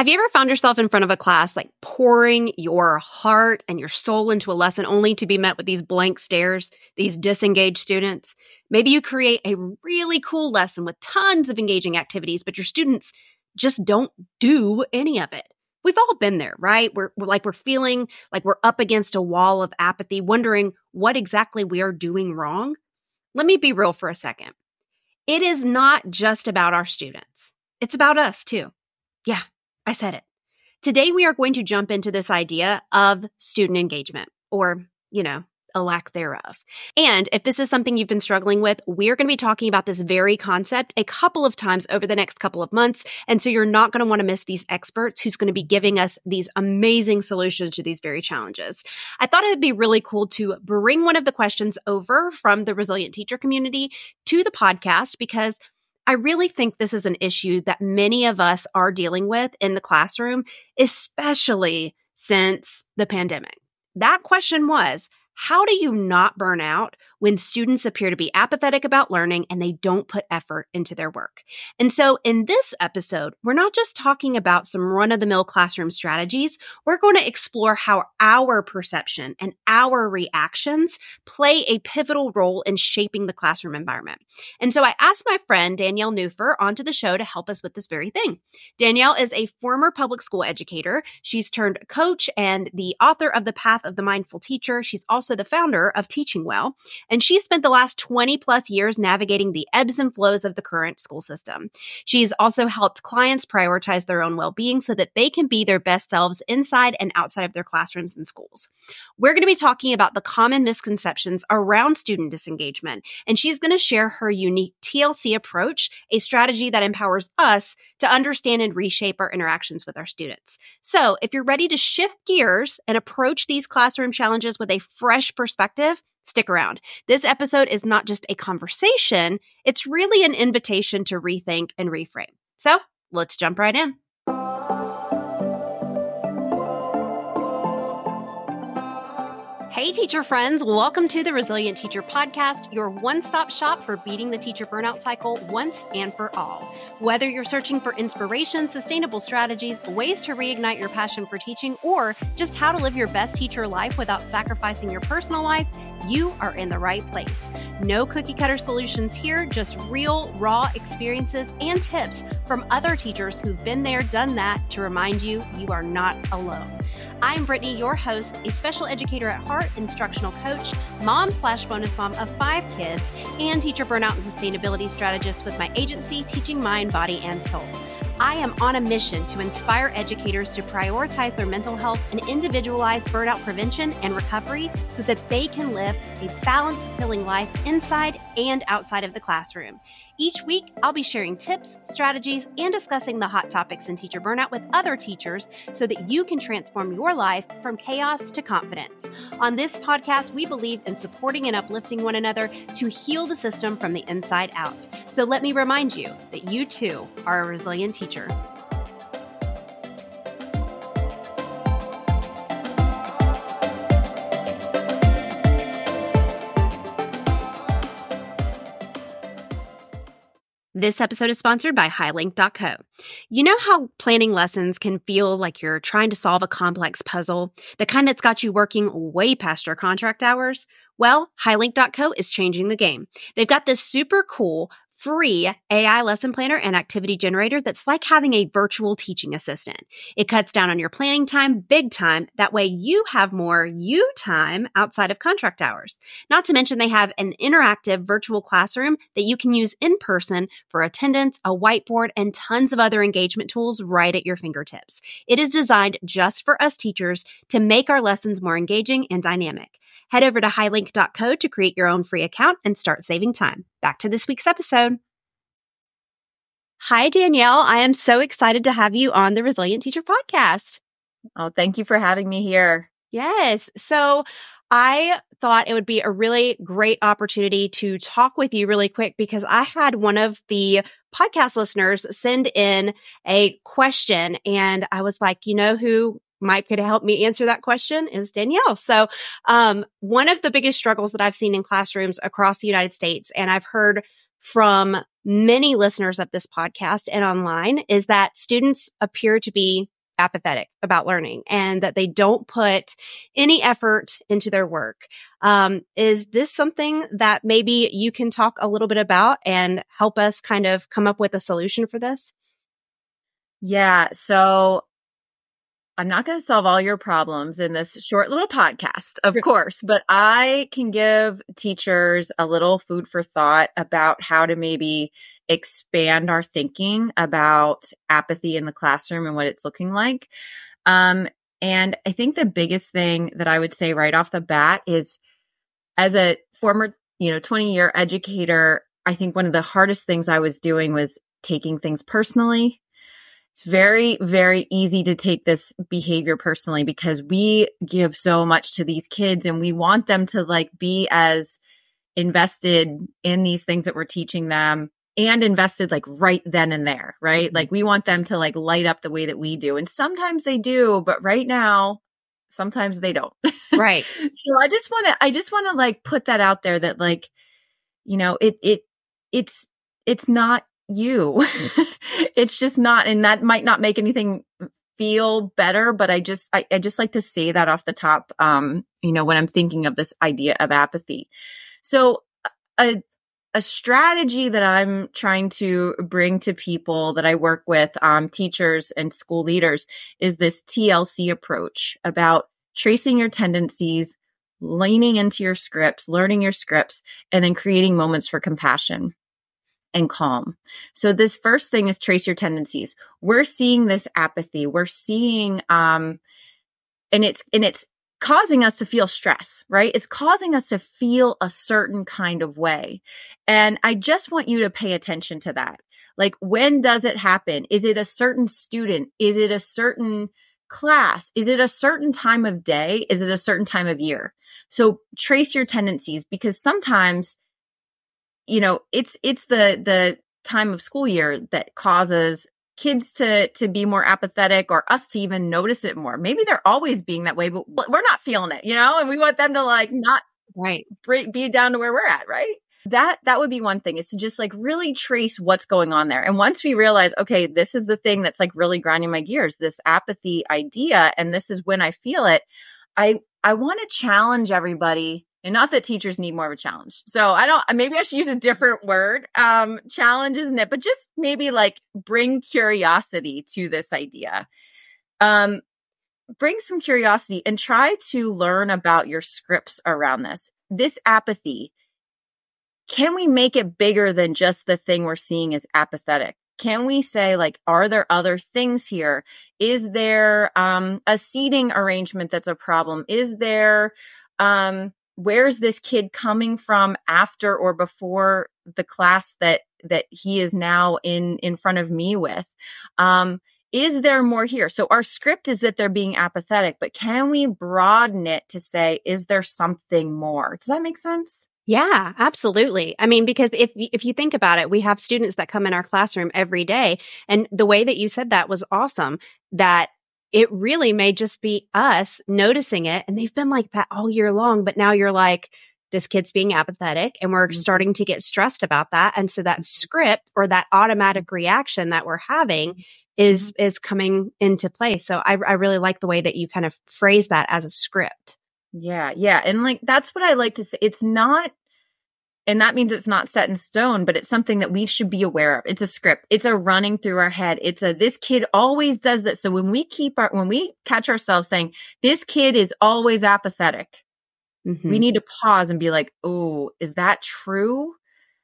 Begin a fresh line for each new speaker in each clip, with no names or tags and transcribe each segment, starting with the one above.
Have you ever found yourself in front of a class, like pouring your heart and your soul into a lesson only to be met with these blank stares, these disengaged students? Maybe you create a really cool lesson with tons of engaging activities, but your students just don't do any of it. We've all been there, right? We're, we're like, we're feeling like we're up against a wall of apathy, wondering what exactly we are doing wrong. Let me be real for a second. It is not just about our students. It's about us too. Yeah, I said it. Today, we are going to jump into this idea of student engagement, or, you know, a lack thereof. And if this is something you've been struggling with, we're going to be talking about this very concept a couple of times over the next couple of months. And so you're not going to want to miss these experts who's going to be giving us these amazing solutions to these very challenges. I thought it would be really cool to bring one of the questions over from the resilient teacher community to the podcast because I really think this is an issue that many of us are dealing with in the classroom, especially since the pandemic. That question was how do you not burn out when students appear to be apathetic about learning and they don't put effort into their work? And so, in this episode, we're not just talking about some run of the mill classroom strategies. We're going to explore how our perception and our reactions play a pivotal role in shaping the classroom environment. And so, I asked my friend Danielle Nuhfer onto the show to help us with this very thing. Danielle is a former public school educator. She's turned coach and the author of The Path of the Mindful Teacher. She's also also the founder of Teaching Well, and she spent the last 20 plus years navigating the ebbs and flows of the current school system. She's also helped clients prioritize their own well being so that they can be their best selves inside and outside of their classrooms and schools. We're going to be talking about the common misconceptions around student disengagement, and she's going to share her unique TLC approach, a strategy that empowers us to understand and reshape our interactions with our students. So, if you're ready to shift gears and approach these classroom challenges with a fresh fresh perspective, stick around. This episode is not just a conversation, it's really an invitation to rethink and reframe. So let's jump right in. Hey, teacher friends, welcome to the Resilient Teacher Podcast, your one stop shop for beating the teacher burnout cycle once and for all. Whether you're searching for inspiration, sustainable strategies, ways to reignite your passion for teaching, or just how to live your best teacher life without sacrificing your personal life, you are in the right place. No cookie cutter solutions here, just real, raw experiences and tips from other teachers who've been there, done that to remind you you are not alone. I'm Brittany, your host, a special educator at heart, instructional coach, mom slash bonus mom of five kids, and teacher burnout and sustainability strategist with my agency, Teaching Mind, Body, and Soul. I am on a mission to inspire educators to prioritize their mental health and individualize burnout prevention and recovery so that they can live a balanced, fulfilling life inside and outside of the classroom. Each week, I'll be sharing tips, strategies, and discussing the hot topics in teacher burnout with other teachers so that you can transform your life from chaos to confidence. On this podcast, we believe in supporting and uplifting one another to heal the system from the inside out. So let me remind you that you too are a resilient teacher This episode is sponsored by HighLink.co. You know how planning lessons can feel like you're trying to solve a complex puzzle, the kind that's got you working way past your contract hours? Well, HighLink.co is changing the game. They've got this super cool free AI lesson planner and activity generator that's like having a virtual teaching assistant. It cuts down on your planning time big time. That way you have more you time outside of contract hours. Not to mention they have an interactive virtual classroom that you can use in person for attendance, a whiteboard, and tons of other engagement tools right at your fingertips. It is designed just for us teachers to make our lessons more engaging and dynamic. Head over to highlink.co to create your own free account and start saving time. Back to this week's episode. Hi, Danielle. I am so excited to have you on the Resilient Teacher podcast.
Oh, thank you for having me here.
Yes. So I thought it would be a really great opportunity to talk with you really quick because I had one of the podcast listeners send in a question and I was like, you know who Mike could help me answer that question is Danielle. So, um, one of the biggest struggles that I've seen in classrooms across the United States, and I've heard from many listeners of this podcast and online is that students appear to be apathetic about learning and that they don't put any effort into their work. Um, is this something that maybe you can talk a little bit about and help us kind of come up with a solution for this?
Yeah. So I'm not going to solve all your problems in this short little podcast, of course, but I can give teachers a little food for thought about how to maybe expand our thinking about apathy in the classroom and what it's looking like. Um, and I think the biggest thing that I would say right off the bat is as a former, you know, 20 year educator, I think one of the hardest things I was doing was taking things personally it's very, very easy to take this behavior personally because we give so much to these kids and we want them to like be as invested in these things that we're teaching them and invested like right then and there, right? Mm-hmm. Like we want them to like light up the way that we do. And sometimes they do, but right now, sometimes they don't.
Right.
so I just want to, I just want to like put that out there that like, you know, it, it, it's, it's not you. it's just not, and that might not make anything feel better, but I just, I, I just like to say that off the top, um, you know, when I'm thinking of this idea of apathy. So a, a strategy that I'm trying to bring to people that I work with, um, teachers and school leaders is this TLC approach about tracing your tendencies, leaning into your scripts, learning your scripts, and then creating moments for compassion and calm. So this first thing is trace your tendencies. We're seeing this apathy. We're seeing, um, and it's, and it's causing us to feel stress, right? It's causing us to feel a certain kind of way. And I just want you to pay attention to that. Like, when does it happen? Is it a certain student? Is it a certain class? Is it a certain time of day? Is it a certain time of year? So trace your tendencies because sometimes you know, it's it's the the time of school year that causes kids to to be more apathetic or us to even notice it more. Maybe they're always being that way, but we're not feeling it, you know, and we want them to like not
right
break, be down to where we're at, right? That that would be one thing is to just like really trace what's going on there. And once we realize, okay, this is the thing that's like really grinding my gears, this apathy idea, and this is when I feel it, I I want to challenge everybody and not that teachers need more of a challenge. So I don't, maybe I should use a different word. Um, challenge isn't it, but just maybe like bring curiosity to this idea. Um, bring some curiosity and try to learn about your scripts around this. This apathy, can we make it bigger than just the thing we're seeing as apathetic? Can we say like, are there other things here? Is there, um, a seating arrangement that's a problem? Is there, um, where's this kid coming from after or before the class that that he is now in in front of me with um is there more here so our script is that they're being apathetic but can we broaden it to say is there something more does that make sense
yeah, absolutely. I mean, because if if you think about it, we have students that come in our classroom every day, and the way that you said that was awesome. That it really may just be us noticing it. And they've been like that all year long. But now you're like, this kid's being apathetic and we're mm-hmm. starting to get stressed about that. And so that mm-hmm. script or that automatic reaction that we're having mm-hmm. is, mm-hmm. is coming into play. So I, I really like the way that you kind of phrase that as a script.
Yeah. Yeah. And like, that's what I like to say. It's not and that means it's not set in stone, but it's something that we should be aware of. It's a script. It's a running through our head. It's a, this kid always does that. So when we keep our, when we catch ourselves saying, this kid is always apathetic, mm-hmm. we need to pause and be like, Oh, is that true?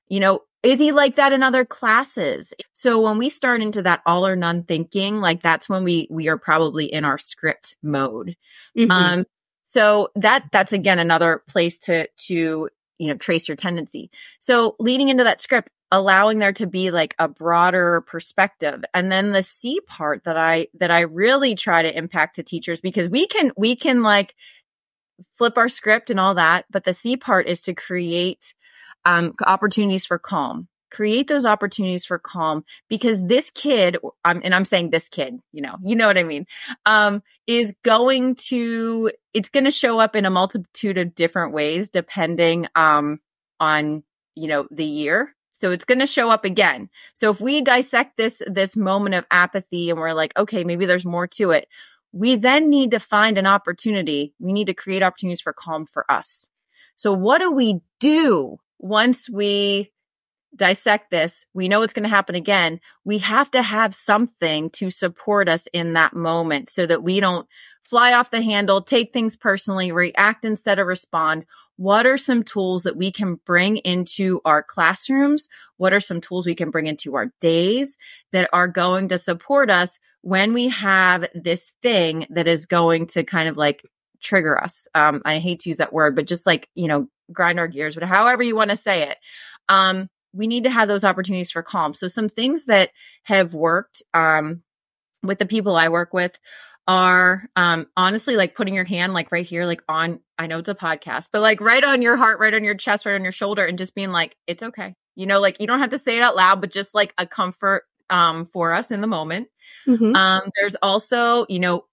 You know, is he like that in other classes? So when we start into that all or none thinking, like that's when we, we are probably in our script mode. Mm-hmm. Um, so that, that's again another place to, to you know, trace your tendency. So leading into that script, allowing there to be like a broader perspective. And then the C part that I, that I really try to impact to teachers because we can, we can like flip our script and all that. But the C part is to create, um, opportunities for calm create those opportunities for calm because this kid um, and i'm saying this kid you know you know what i mean um, is going to it's going to show up in a multitude of different ways depending um, on you know the year So it's going to show up again. So if we dissect this, this moment of apathy and we're like, okay, maybe there's more to it. We then need to find an opportunity. We need to create opportunities for calm for us. So what do we do once we dissect this? We know it's going to happen again. We have to have something to support us in that moment so that we don't fly off the handle, take things personally, react instead of respond, what are some tools that we can bring into our classrooms? What are some tools we can bring into our days that are going to support us when we have this thing that is going to kind of like trigger us? Um, I hate to use that word, but just like, you know, grind our gears, but however you want to say it. Um, we need to have those opportunities for calm. So some things that have worked, um, with the people I work with are um honestly like putting your hand like right here like on I know it's a podcast but like right on your heart right on your chest right on your shoulder and just being like it's okay you know like you don't have to say it out loud but just like a comfort um for us in the moment mm-hmm. um there's also you know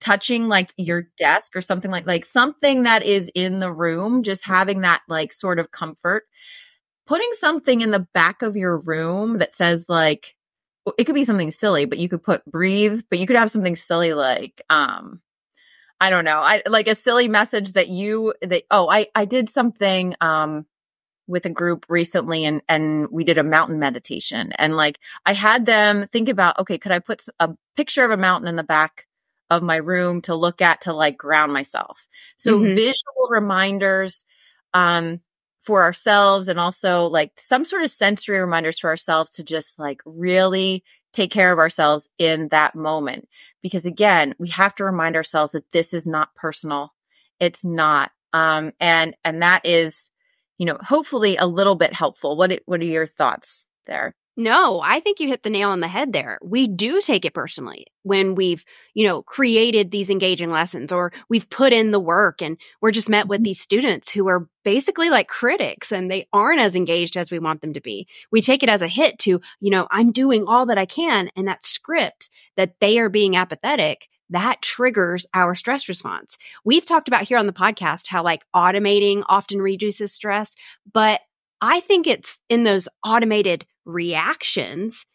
touching like your desk or something like like something that is in the room just having that like sort of comfort putting something in the back of your room that says like it could be something silly, but you could put breathe, but you could have something silly like, um, I don't know. I like a silly message that you, that, oh, I, I did something, um, with a group recently and, and we did a mountain meditation and like I had them think about, okay, could I put a picture of a mountain in the back of my room to look at to like ground myself? So mm-hmm. visual reminders, um, for ourselves and also like some sort of sensory reminders for ourselves to just like really take care of ourselves in that moment. Because again, we have to remind ourselves that this is not personal. It's not. Um, and, and that is, you know, hopefully a little bit helpful. What, what are your thoughts there?
No, I think you hit the nail on the head there. We do take it personally when we've, you know, created these engaging lessons or we've put in the work and we're just met with mm-hmm. these students who are basically like critics and they aren't as engaged as we want them to be. We take it as a hit to, you know, I'm doing all that I can and that script that they are being apathetic that triggers our stress response. We've talked about here on the podcast how like automating often reduces stress, but I think it's in those automated reactions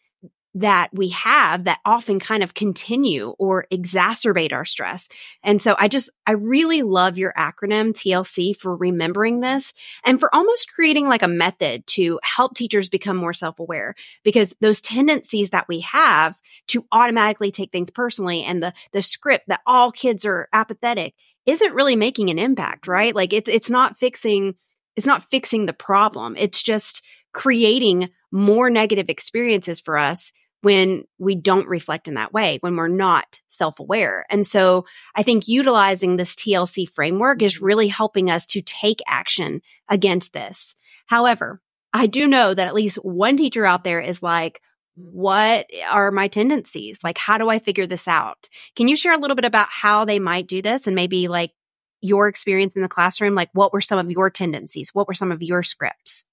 that we have that often kind of continue or exacerbate our stress. And so I just, I really love your acronym TLC for remembering this and for almost creating like a method to help teachers become more self aware because those tendencies that we have to automatically take things personally and the, the script that all kids are apathetic isn't really making an impact, right? Like it's, it's not fixing it's not fixing the problem. It's just creating more negative experiences for us when we don't reflect in that way, when we're not self aware. And so I think utilizing this TLC framework is really helping us to take action against this. However, I do know that at least one teacher out there is like, what are my tendencies? Like, how do I figure this out? Can you share a little bit about how they might do this and maybe like your experience in the classroom? Like, what were some of your tendencies? What were some of your scripts?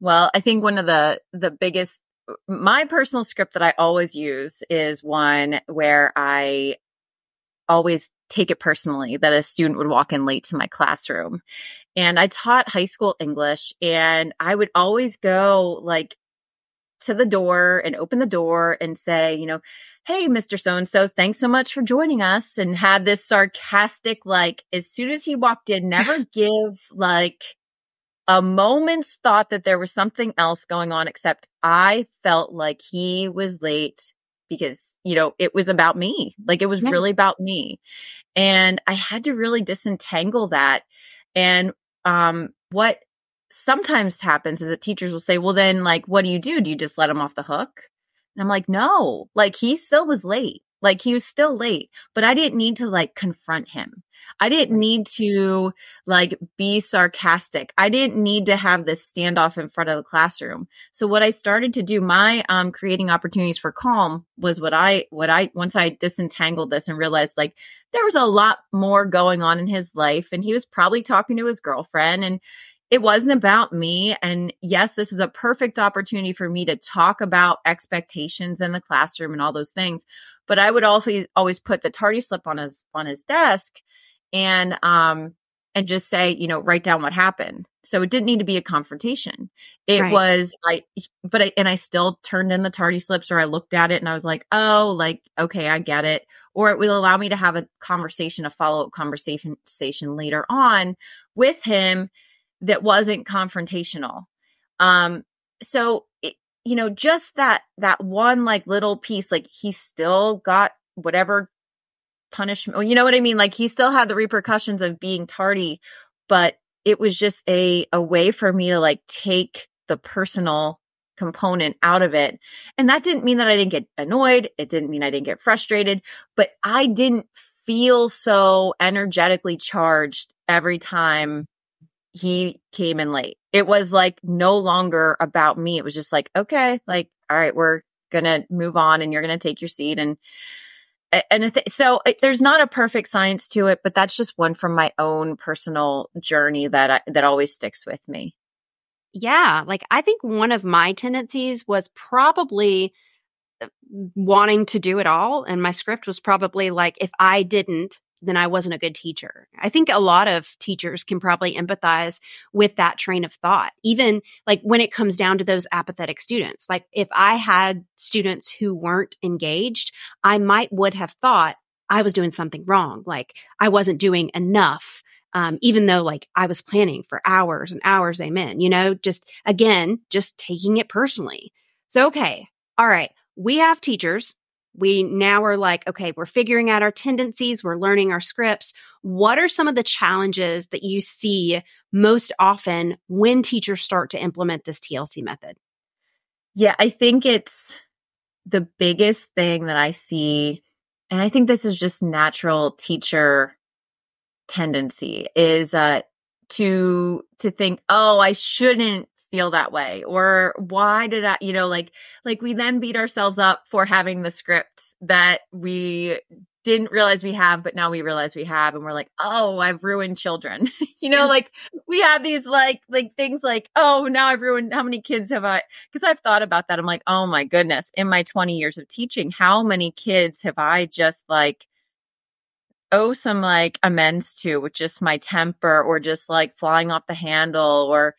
Well, I think one of the, the biggest, my personal script that I always use is one where I always take it personally that a student would walk in late to my classroom. And I taught high school English and I would always go like to the door and open the door and say, you know, Hey, Mr. So and so, thanks so much for joining us and had this sarcastic, like, as soon as he walked in, never give like a moment's thought that there was something else going on, except I felt like he was late because, you know, it was about me. Like it was yeah. really about me. And I had to really disentangle that. And, um, what sometimes happens is that teachers will say, well, then like, what do you do? Do you just let him off the hook? And I'm like, no, like he still was late. Like he was still late, but I didn't need to like confront him. I didn't need to like be sarcastic. I didn't need to have this standoff in front of the classroom. So what I started to do, my um creating opportunities for calm was what I what I once I disentangled this and realized like there was a lot more going on in his life and he was probably talking to his girlfriend and it wasn't about me. And yes, this is a perfect opportunity for me to talk about expectations in the classroom and all those things. But I would always, always put the tardy slip on his, on his desk and, um, and just say, you know, write down what happened. So it didn't need to be a confrontation. It
Right.
was I but I and I still turned in the tardy slips or I looked at it and I was like, "Oh, like okay, I get it." Or it will allow me to have a conversation, a follow-up conversation station later on with him that wasn't confrontational. Um so it, you know, just that that one like little piece like he still got whatever punishment. You know what I mean? Like he still had the repercussions of being tardy, but it was just a a way for me to like take the personal component out of it. And that didn't mean that I didn't get annoyed. It didn't mean I didn't get frustrated, but I didn't feel so energetically charged every time he came in late. It was like no longer about me. It was just like, okay, like, all right, we're going to move on and you're going to take your seat. And, and th- so it, there's not a perfect science to it, but that's just one from my own personal journey that I, that always sticks with me.
Yeah. Like I think one of my tendencies was probably uh, wanting to do it all. And my script was probably like, if I didn't, then I wasn't a good teacher. I think a lot of teachers can probably empathize with that train of thought, even like when it comes down to those apathetic students. Like if I had students who weren't engaged, I might would have thought I was doing something wrong. Like I wasn't doing enough. Um, even though like I was planning for hours and hours, amen, you know, just again, just taking it personally. So, okay. All right. We have teachers we now are like, okay, we're figuring out our tendencies, we're learning our scripts. What are some of the challenges that you see most often when teachers start to implement this TLC method?
Yeah, I think it's the biggest thing that I see, and I think this is just natural teacher tendency is uh to to think, oh, I shouldn't feel that way? Or why did i you know like like we then beat ourselves up for having the script that we didn't realize we have but now we realize we have and we're like oh i've ruined children. You know like we have these like like things like oh now i've ruined how many kids have i? Because i've thought about that. I'm like oh my goodness in my 20 years of teaching how many kids have i just like owe some like amends to with just my temper or just like flying off the handle or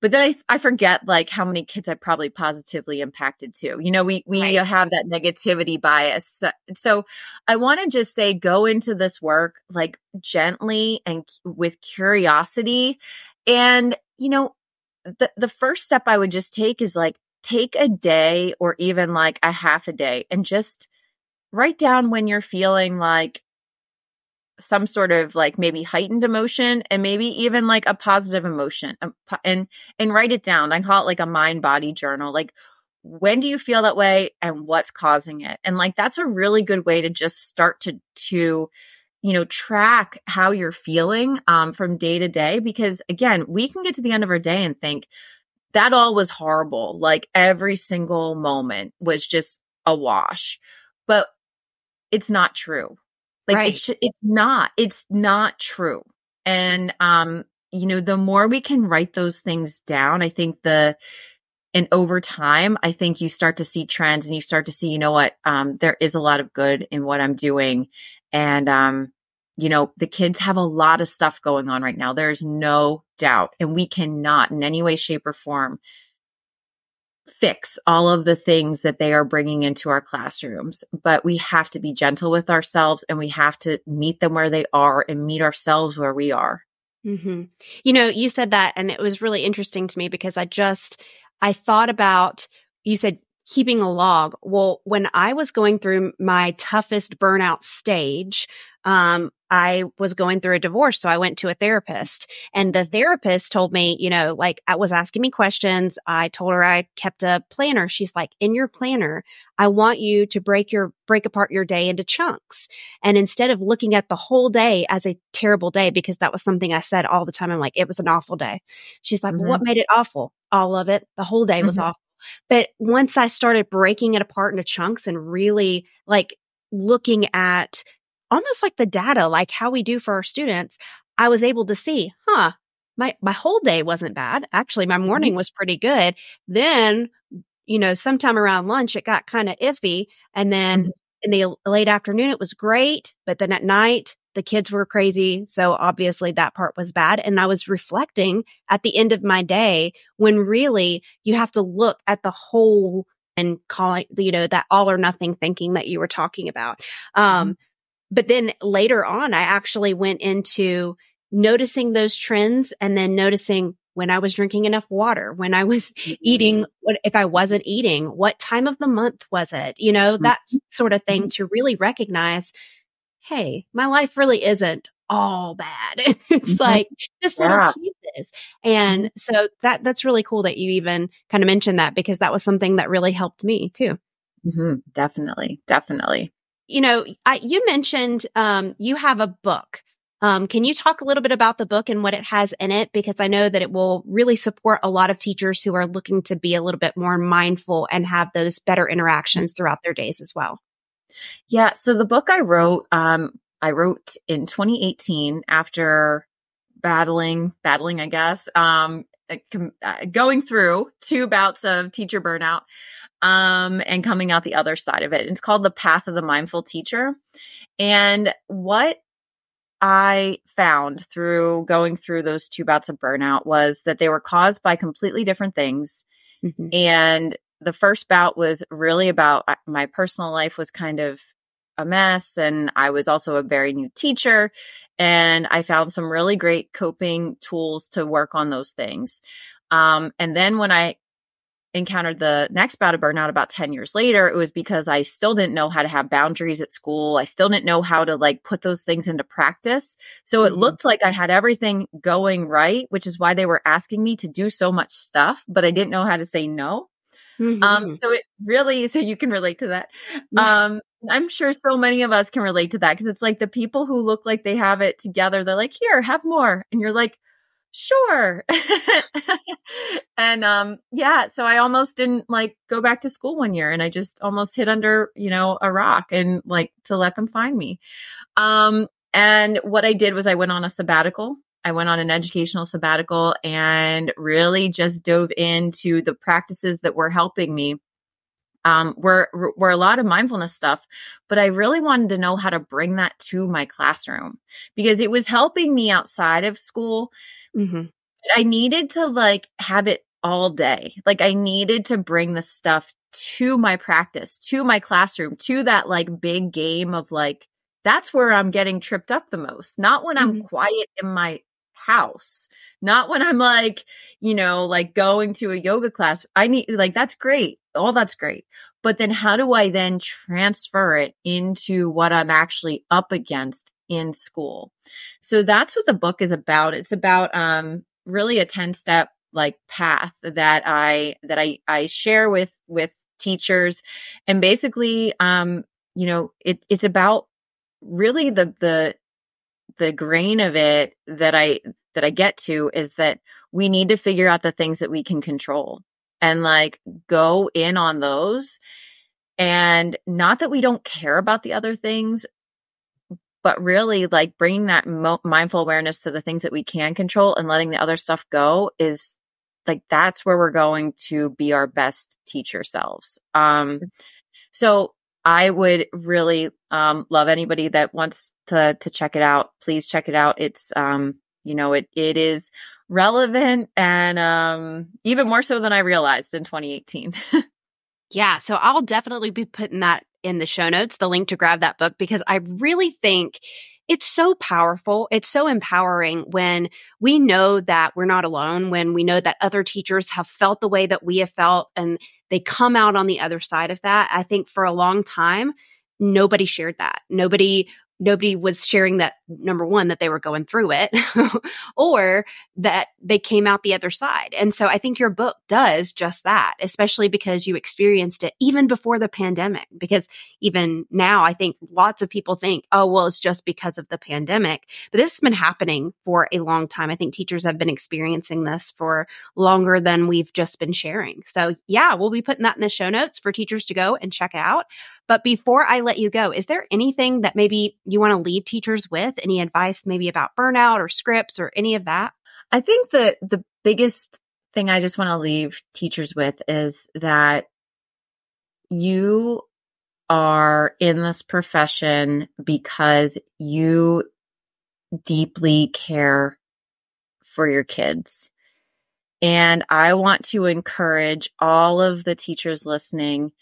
but then I, I forget like how many kids I probably positively impacted too. You know, we, we
Right.
have that negativity bias. So, so I want to just say, go into this work like gently and with curiosity. And, you know, the, the first step I would just take is like, take a day or even like a half a day and just write down when you're feeling like some sort of like maybe heightened emotion and maybe even like a positive emotion um, and and write it down. I call it like a mind body journal. Like when do you feel that way and what's causing it? And like that's a really good way to just start to to you know track how you're feeling um from day to day because again we can get to the end of our day and think that all was horrible. Like every single moment was just a wash but it's not true like
Right.
it's just, it's not it's not true. And um you know the more we can write those things down i think the and over time i think you start to see trends and you start to see you know what um there is a lot of good in what i'm doing. And um you know the kids have a lot of stuff going on right now. There's no doubt. And we cannot in any way shape or form fix all of the things that they are bringing into our classrooms but we have to be gentle with ourselves and we have to meet them where they are and meet ourselves where we are
hmm You know, you said that, and it was really interesting to me because I just I thought about you said keeping a log. Well, when I was going through my toughest burnout stage, um, I was going through a divorce, so I went to a therapist, and the therapist told me, you know, like I was asking me questions. I told her I kept a planner. She's like, in your planner, I want you to break your break apart your day into chunks. And instead of looking at the whole day as a terrible day, because that was something I said all the time, I'm like, it was an awful day. She's like, well, what made it awful? All of it. The whole day was
Mhm.
awful. But once I started breaking it apart into chunks and really like looking at almost like the data, like how we do for our students, I was able to see, huh, my, my whole day wasn't bad. Actually, my morning was pretty good. Then, you know, sometime around lunch, it got kind of iffy. And then
Mhm.
in the late afternoon, it was great. But then at night, The kids were crazy. So obviously that part was bad. And I was reflecting at the end of my day when really you have to look at the whole and calling, you know, that all or nothing thinking that you were talking about. Um, mm-hmm. But then later on, I actually went into noticing those trends and then noticing when I was drinking enough water, when I was mm-hmm. eating, what, if I wasn't eating, what time of the month was it? You know, that mm-hmm. sort of thing mm-hmm. to really recognize, Hey, my life really isn't all bad. it's like just little yeah. pieces. And so that, that's really cool that you even kind of mentioned that because that was something that really helped me too.
Mm-hmm. Definitely. Definitely.
You know, I, you mentioned, um, you have a book um, can you talk a little bit about the book and what it has in it? Because I know that it will really support a lot of teachers who are looking to be a little bit more mindful and have those better interactions throughout their days as well.
Yeah. So the book I wrote, um, I wrote in 2018 after battling, battling, I guess, um, uh, going through two bouts of teacher burnout, um, and coming out the other side of it. It's called The Path of the Mindful Teacher. And what I found through going through those two bouts of burnout was that they were caused by completely different things. Mm-hmm. And the first bout was really about uh, my personal life was kind of a mess. And I was also a very new teacher. And I found some really great coping tools to work on those things. Um, and then when I encountered the next bout of burnout about 10 years later, it was because I still didn't know how to have boundaries at school. I still didn't know how to like put those things into practice. So it mm-hmm. looked like I had everything going right, which is why they were asking me to do so much stuff, but I didn't know how to say no. Um, mm-hmm. Um, so it really, so you can relate to that. Um, I'm sure so many of us can relate to that because it's like the people who look like they have it together, they're like, here, have more. And you're like, sure. and um yeah, so I almost didn't like go back to school one year and I just almost hid under, you know, a rock and like to let them find me. Um and what I did was I went on a sabbatical. I went on an educational sabbatical and really just dove into the practices that were helping me um, were were a lot of mindfulness stuff, but I really wanted to know how to bring that to my classroom because it was helping me outside of school Mm-hmm. I needed to like have it all day. Like I needed to bring the stuff to my practice, to my classroom, to that like big game of like, that's where I'm getting tripped up the most. Not when mm-hmm. I'm quiet in my house, not when I'm like, you know, like going to a yoga class. I need, like, that's great. All that's great. But then how do I then transfer it into what I'm actually up against in school. So that's what the book is about. It's about um, really a 10 step like path that I that I I share with with teachers and basically um you know it, it's about really the the the grain of it that I that I get to is that we need to figure out the things that we can control and like go in on those and not that we don't care about the other things but really like bringing that mo- mindful awareness to the things that we can control and letting the other stuff go is like that's where we're going to be our best teacher selves. Um so i would really um love anybody that wants to to check it out. Please check it out. It's um you know it it is relevant and um even more so than i realized in 2018
yeah so i'll definitely be putting that in the show notes, the link to grab that book, because I really think it's so powerful. It's so empowering when we know that we're not alone, when we know that other teachers have felt the way that we have felt and they come out on the other side of that. I think for a long time, nobody shared that. Nobody nobody was sharing that number one that they were going through it or that they came out the other side. And so i think your book does just that especially because you experienced it even before the pandemic because even now i think lots of people think oh well it's just because of the pandemic. But this has been happening for a long time. I think teachers have been experiencing this for longer than we've just been sharing. So yeah we'll be putting that in the show notes for teachers to go and check out but before I let you go, is there anything that maybe you want to leave teachers with? Any advice maybe about burnout or scripts or any of that?
I think that the biggest thing I just want to leave teachers with is that you are in this profession because you deeply care for your kids. And I want to encourage all of the teachers listening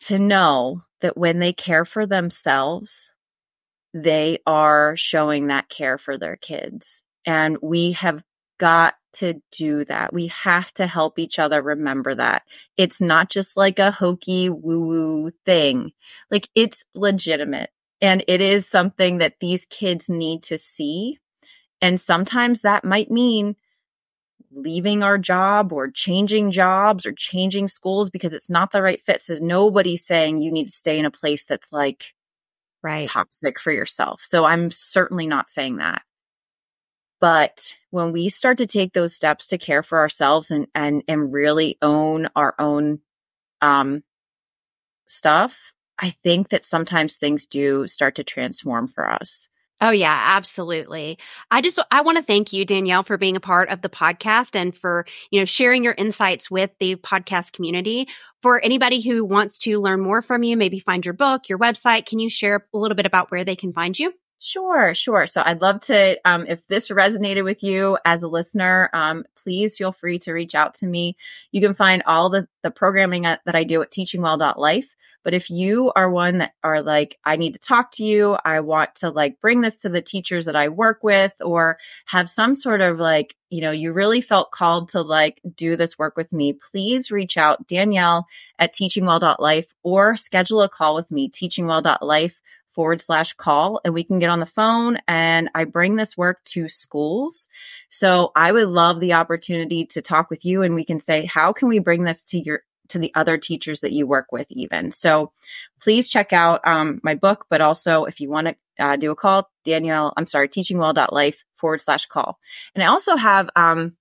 to know that when they care for themselves, they are showing that care for their kids. And we have got to do that. We have to help each other remember that. It's not just like a hokey woo woo thing. Like it's legitimate and it is something that these kids need to see. And sometimes that might mean leaving our job or changing jobs or changing schools because it's not the right fit. So nobody's saying you need to stay in a place that's like
right
toxic for yourself. So I'm certainly not saying that. But when we start to take those steps to care for ourselves and and and really own our own um stuff, I think that sometimes things do start to transform for us.
Oh yeah, absolutely. I just I want to thank you Danielle for being a part of the podcast and for, you know, sharing your insights with the podcast community. For anybody who wants to learn more from you, maybe find your book, your website, can you share a little bit about where they can find you?
Sure, sure. So I'd love to, um, if this resonated with you as a listener, um, please feel free to reach out to me. You can find all the, the programming that I do at teachingwell.life. But if you are one that are like, I need to talk to you, I want to like bring this to the teachers that I work with or have some sort of like, you know, you really felt called to like do this work with me, please reach out Danielle at teachingwell.life or schedule a call with me, teachingwell.life forward slash call and we can get on the phone and I bring this work to schools. So I would love the opportunity to talk with you and we can say, how can we bring this to your, to the other teachers that you work with even. So please check out um, my book, but also if you want to uh, do a call, Danielle, I'm sorry, teachingwell.life forward slash call. And I also have um,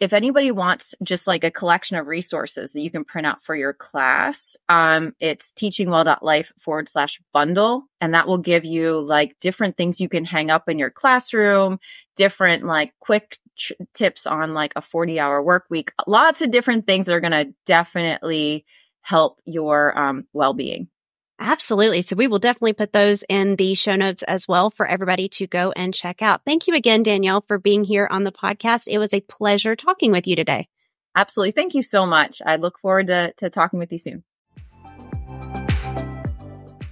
if anybody wants just like a collection of resources that you can print out for your class, um, it's teachingwell.life forward slash bundle. And that will give you like different things you can hang up in your classroom, different like quick tips on like a 40 hour work week, lots of different things that are going to definitely help your um, well being.
Absolutely. So we will definitely put those in the show notes as well for everybody to go and check out. Thank you again, Danielle, for being here on the podcast. It was a pleasure talking with you today.
Absolutely. Thank you so much. I look forward to, to talking with you soon.